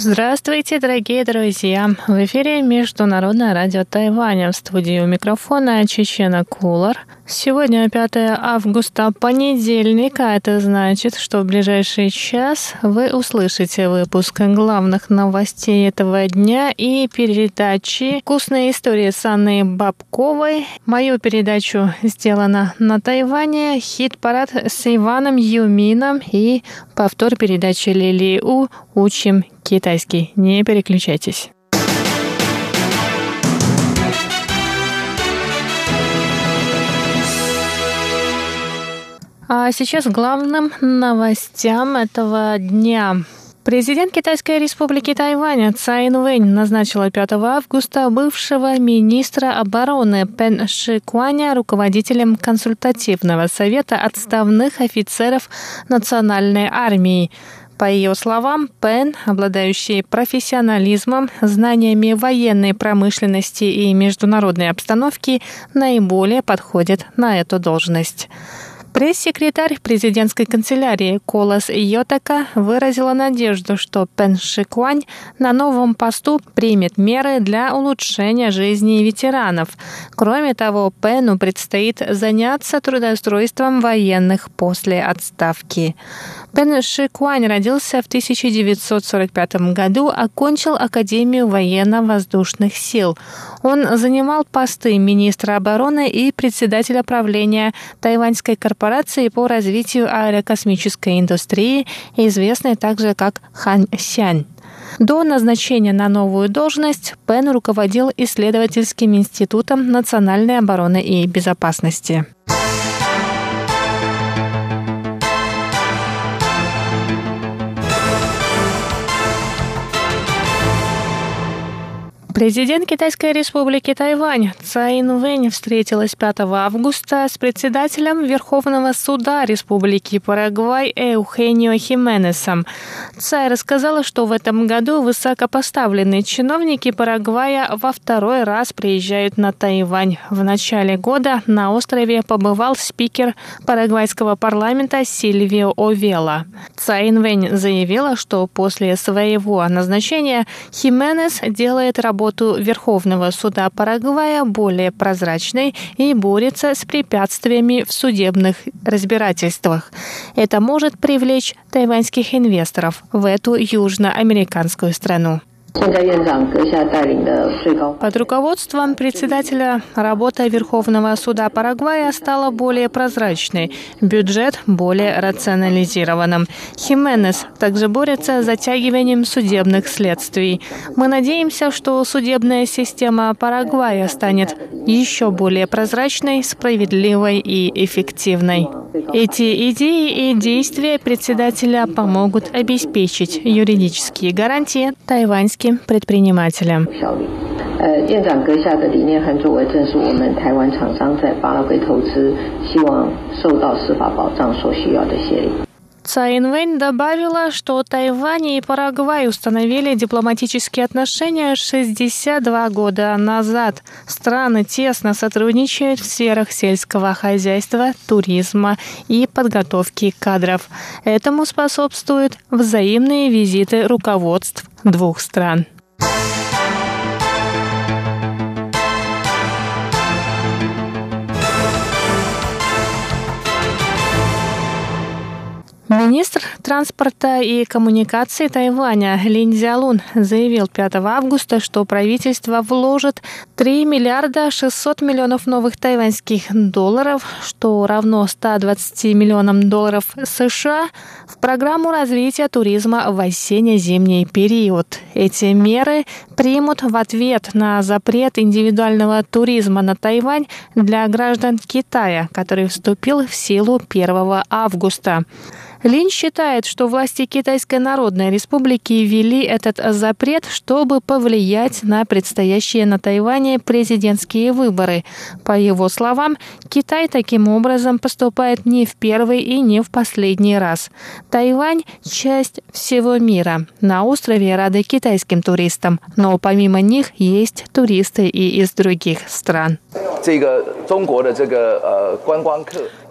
Здравствуйте, дорогие друзья! В эфире Международное радио Тайваня. В студии у микрофона Чечена Кулар. Сегодня 5 августа, понедельник, а это значит, что в ближайший час вы услышите выпуск главных новостей этого дня и передачи «Вкусные истории» с Анной Бабковой. Мою передачу сделана на Тайване, хит-парад с Иваном Юмином и повтор передачи Лили У «Учим китайский». Не переключайтесь. А сейчас главным новостям этого дня. Президент Китайской республики Тайвань Цай Инвэнь назначила 5 августа бывшего министра обороны Пен Шикуаня руководителем консультативного совета отставных офицеров национальной армии. По ее словам, Пен, обладающий профессионализмом, знаниями военной промышленности и международной обстановки, наиболее подходит на эту должность. Пресс-секретарь президентской канцелярии Колос Йотака выразила надежду, что Пен Шикуань на новом посту примет меры для улучшения жизни ветеранов. Кроме того, Пену предстоит заняться трудоустройством военных после отставки. Пен Шикуань родился в 1945 году, окончил Академию военно-воздушных сил. Он занимал посты министра обороны и председателя правления Тайваньской корпорации по развитию аэрокосмической индустрии, известной также как Хан Сянь. До назначения на новую должность Пен руководил исследовательским институтом национальной обороны и безопасности. Президент Китайской республики Тайвань Цай Инвэнь встретилась 5 августа с председателем Верховного суда Республики Парагвай Эухенио Хименесом. Цай рассказала, что в этом году высокопоставленные чиновники Парагвая во второй раз приезжают на Тайвань. В начале года на острове побывал спикер парагвайского парламента Сильвио Овела. Цай Инвэнь заявила, что после своего назначения Хименес делает работу работу Верховного суда Парагвая более прозрачной и борется с препятствиями в судебных разбирательствах. Это может привлечь тайваньских инвесторов в эту южноамериканскую страну. Под руководством председателя работа Верховного суда Парагвая стала более прозрачной, бюджет более рационализированным. Хименес также борется с затягиванием судебных следствий. Мы надеемся, что судебная система Парагвая станет еще более прозрачной, справедливой и эффективной. Эти идеи и действия председателя помогут обеспечить юридические гарантии тайваньским предпринимателям. 呃，Цай Инвэнь добавила, что Тайвань и Парагвай установили дипломатические отношения 62 года назад. Страны тесно сотрудничают в сферах сельского хозяйства, туризма и подготовки кадров. Этому способствуют взаимные визиты руководств двух стран. Министр транспорта и коммуникации Тайваня Лин Цзялун заявил 5 августа, что правительство вложит 3 миллиарда 600 миллионов новых тайваньских долларов, что равно 120 миллионам долларов США, в программу развития туризма в осенне-зимний период. Эти меры примут в ответ на запрет индивидуального туризма на Тайвань для граждан Китая, который вступил в силу 1 августа. Лин считает, что власти Китайской Народной Республики ввели этот запрет, чтобы повлиять на предстоящие на Тайване президентские выборы. По его словам, Китай таким образом поступает не в первый и не в последний раз. Тайвань – часть всего мира. На острове рады китайским туристам, но помимо них есть туристы и из других стран.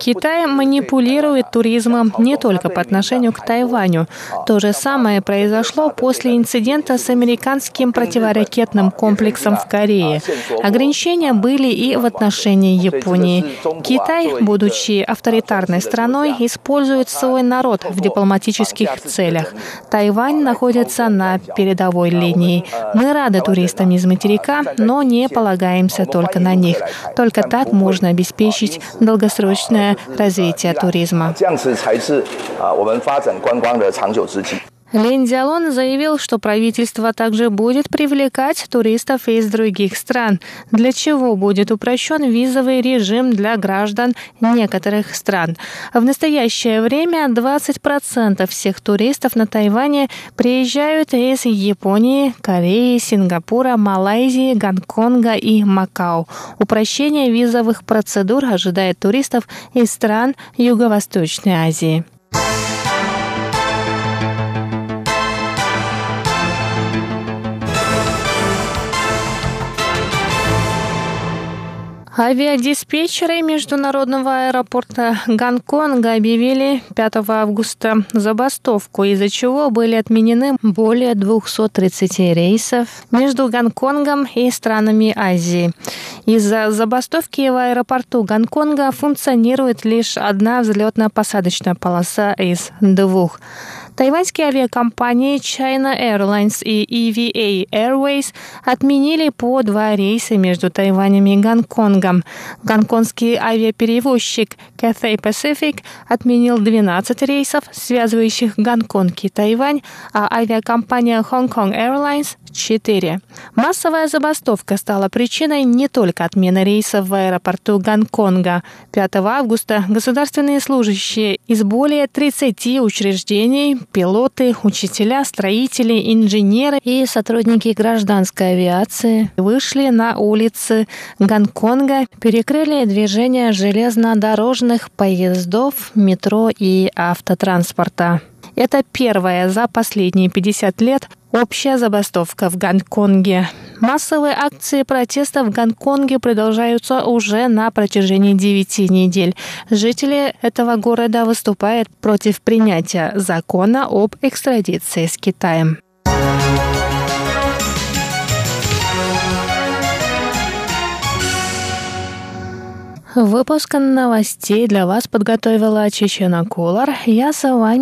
Китай манипулирует туризмом не только по отношению к Тайваню. То же самое произошло после инцидента с американским противоракетным комплексом в Корее. Ограничения были и в отношении Японии. Китай, будучи авторитарной страной, использует свой народ в дипломатических целях. Тайвань находится на передовой линии. Мы рады туристам из материка, но не полагаемся только на них. Только так можно обеспечить долгосрочное развитие туризма. Лин Дзялон заявил, что правительство также будет привлекать туристов из других стран, для чего будет упрощен визовый режим для граждан некоторых стран. В настоящее время 20% всех туристов на Тайване приезжают из Японии, Кореи, Сингапура, Малайзии, Гонконга и Макао. Упрощение визовых процедур ожидает туристов из стран Юго-Восточной Азии. Авиадиспетчеры международного аэропорта Гонконга объявили 5 августа забастовку, из-за чего были отменены более 230 рейсов между Гонконгом и странами Азии. Из-за забастовки в аэропорту Гонконга функционирует лишь одна взлетно-посадочная полоса из двух. Тайваньские авиакомпании China Airlines и EVA Airways отменили по два рейса между Тайванем и Гонконгом. Гонконгский авиаперевозчик Cathay Pacific отменил 12 рейсов, связывающих Гонконг и Тайвань, а авиакомпания Hong Kong Airlines 4. Массовая забастовка стала причиной не только отмены рейсов в аэропорту Гонконга. 5 августа государственные служащие из более 30 учреждений пилоты, учителя, строители, инженеры и сотрудники гражданской авиации вышли на улицы Гонконга, перекрыли движение железнодорожных поездов, метро и автотранспорта. Это первая за последние 50 лет общая забастовка в Гонконге. Массовые акции протеста в Гонконге продолжаются уже на протяжении 9 недель. Жители этого города выступают против принятия закона об экстрадиции с Китаем. Выпуск новостей для вас подготовила Чечена Кулар. Я Савань.